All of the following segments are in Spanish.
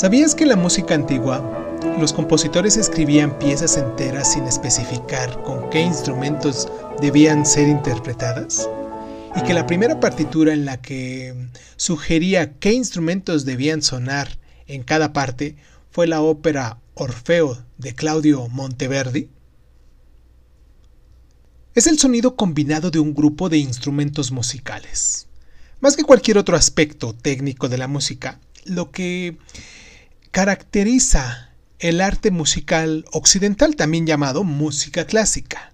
¿Sabías que en la música antigua los compositores escribían piezas enteras sin especificar con qué instrumentos debían ser interpretadas? Y que la primera partitura en la que sugería qué instrumentos debían sonar en cada parte fue la ópera Orfeo de Claudio Monteverdi? Es el sonido combinado de un grupo de instrumentos musicales. Más que cualquier otro aspecto técnico de la música, lo que caracteriza el arte musical occidental, también llamado música clásica.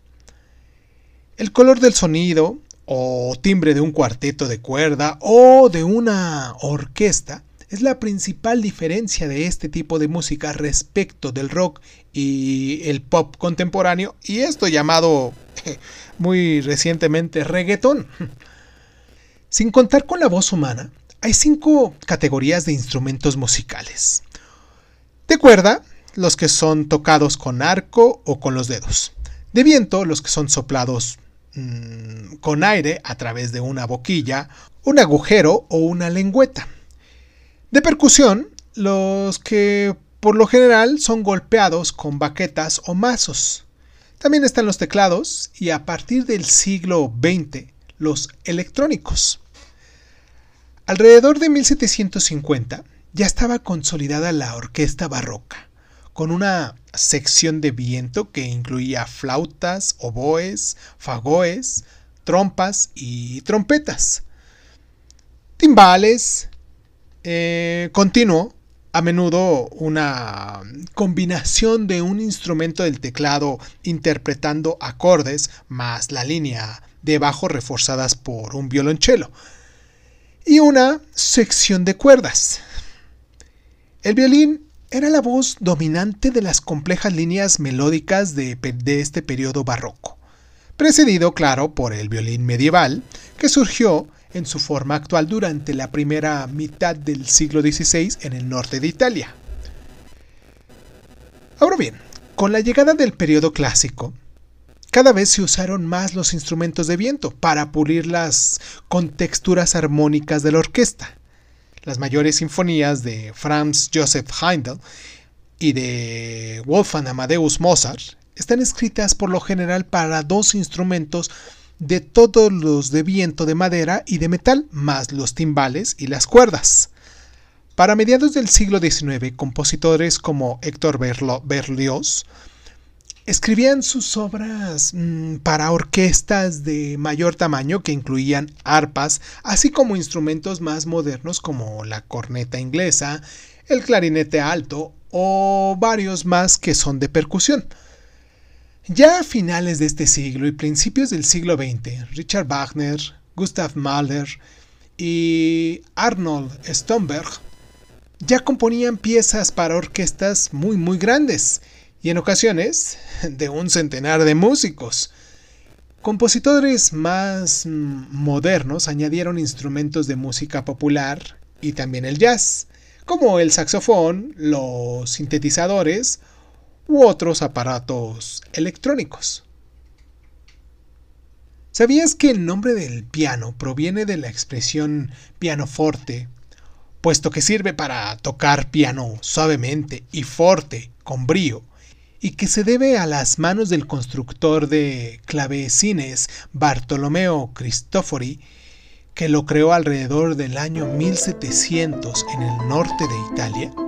El color del sonido, o timbre de un cuarteto de cuerda, o de una orquesta, es la principal diferencia de este tipo de música respecto del rock y el pop contemporáneo, y esto llamado muy recientemente reggaetón. Sin contar con la voz humana, hay cinco categorías de instrumentos musicales. De cuerda, los que son tocados con arco o con los dedos. De viento, los que son soplados mm, con aire a través de una boquilla, un agujero o una lengüeta. De percusión, los que por lo general son golpeados con baquetas o mazos. También están los teclados y a partir del siglo XX los electrónicos. Alrededor de 1750 ya estaba consolidada la orquesta barroca, con una sección de viento que incluía flautas, oboes, fagoes, trompas y trompetas. Timbales, eh, continuo, a menudo una combinación de un instrumento del teclado interpretando acordes más la línea de bajo reforzadas por un violonchelo y una sección de cuerdas. El violín era la voz dominante de las complejas líneas melódicas de, este periodo barroco, precedido, claro, por el violín medieval, que surgió en su forma actual durante la primera mitad del siglo XVI en el norte de Italia. Ahora bien, con la llegada del periodo clásico, cada vez se usaron más los instrumentos de viento para pulir las contexturas armónicas de la orquesta las mayores sinfonías de Franz Joseph Haendel y de Wolfgang Amadeus Mozart están escritas por lo general para dos instrumentos de todos los de viento de madera y de metal, más los timbales y las cuerdas. Para mediados del siglo XIX, compositores como Héctor Berlioz Escribían sus obras mm, para orquestas de mayor tamaño que incluían arpas, así como instrumentos más modernos como la corneta inglesa, el clarinete alto o varios más que son de percusión. Ya a finales de este siglo y principios del siglo XX, Richard Wagner, Gustav Mahler y Arnold Stomberg ya componían piezas para orquestas muy muy grandes y en ocasiones de un centenar de músicos. Compositores más modernos añadieron instrumentos de música popular y también el jazz, como el saxofón, los sintetizadores u otros aparatos electrónicos. ¿Sabías que el nombre del piano proviene de la expresión pianoforte, puesto que sirve para tocar piano suavemente y fuerte, con brío? Y que se debe a las manos del constructor de clavecines Bartolomeo Cristofori, que lo creó alrededor del año 1700 en el norte de Italia?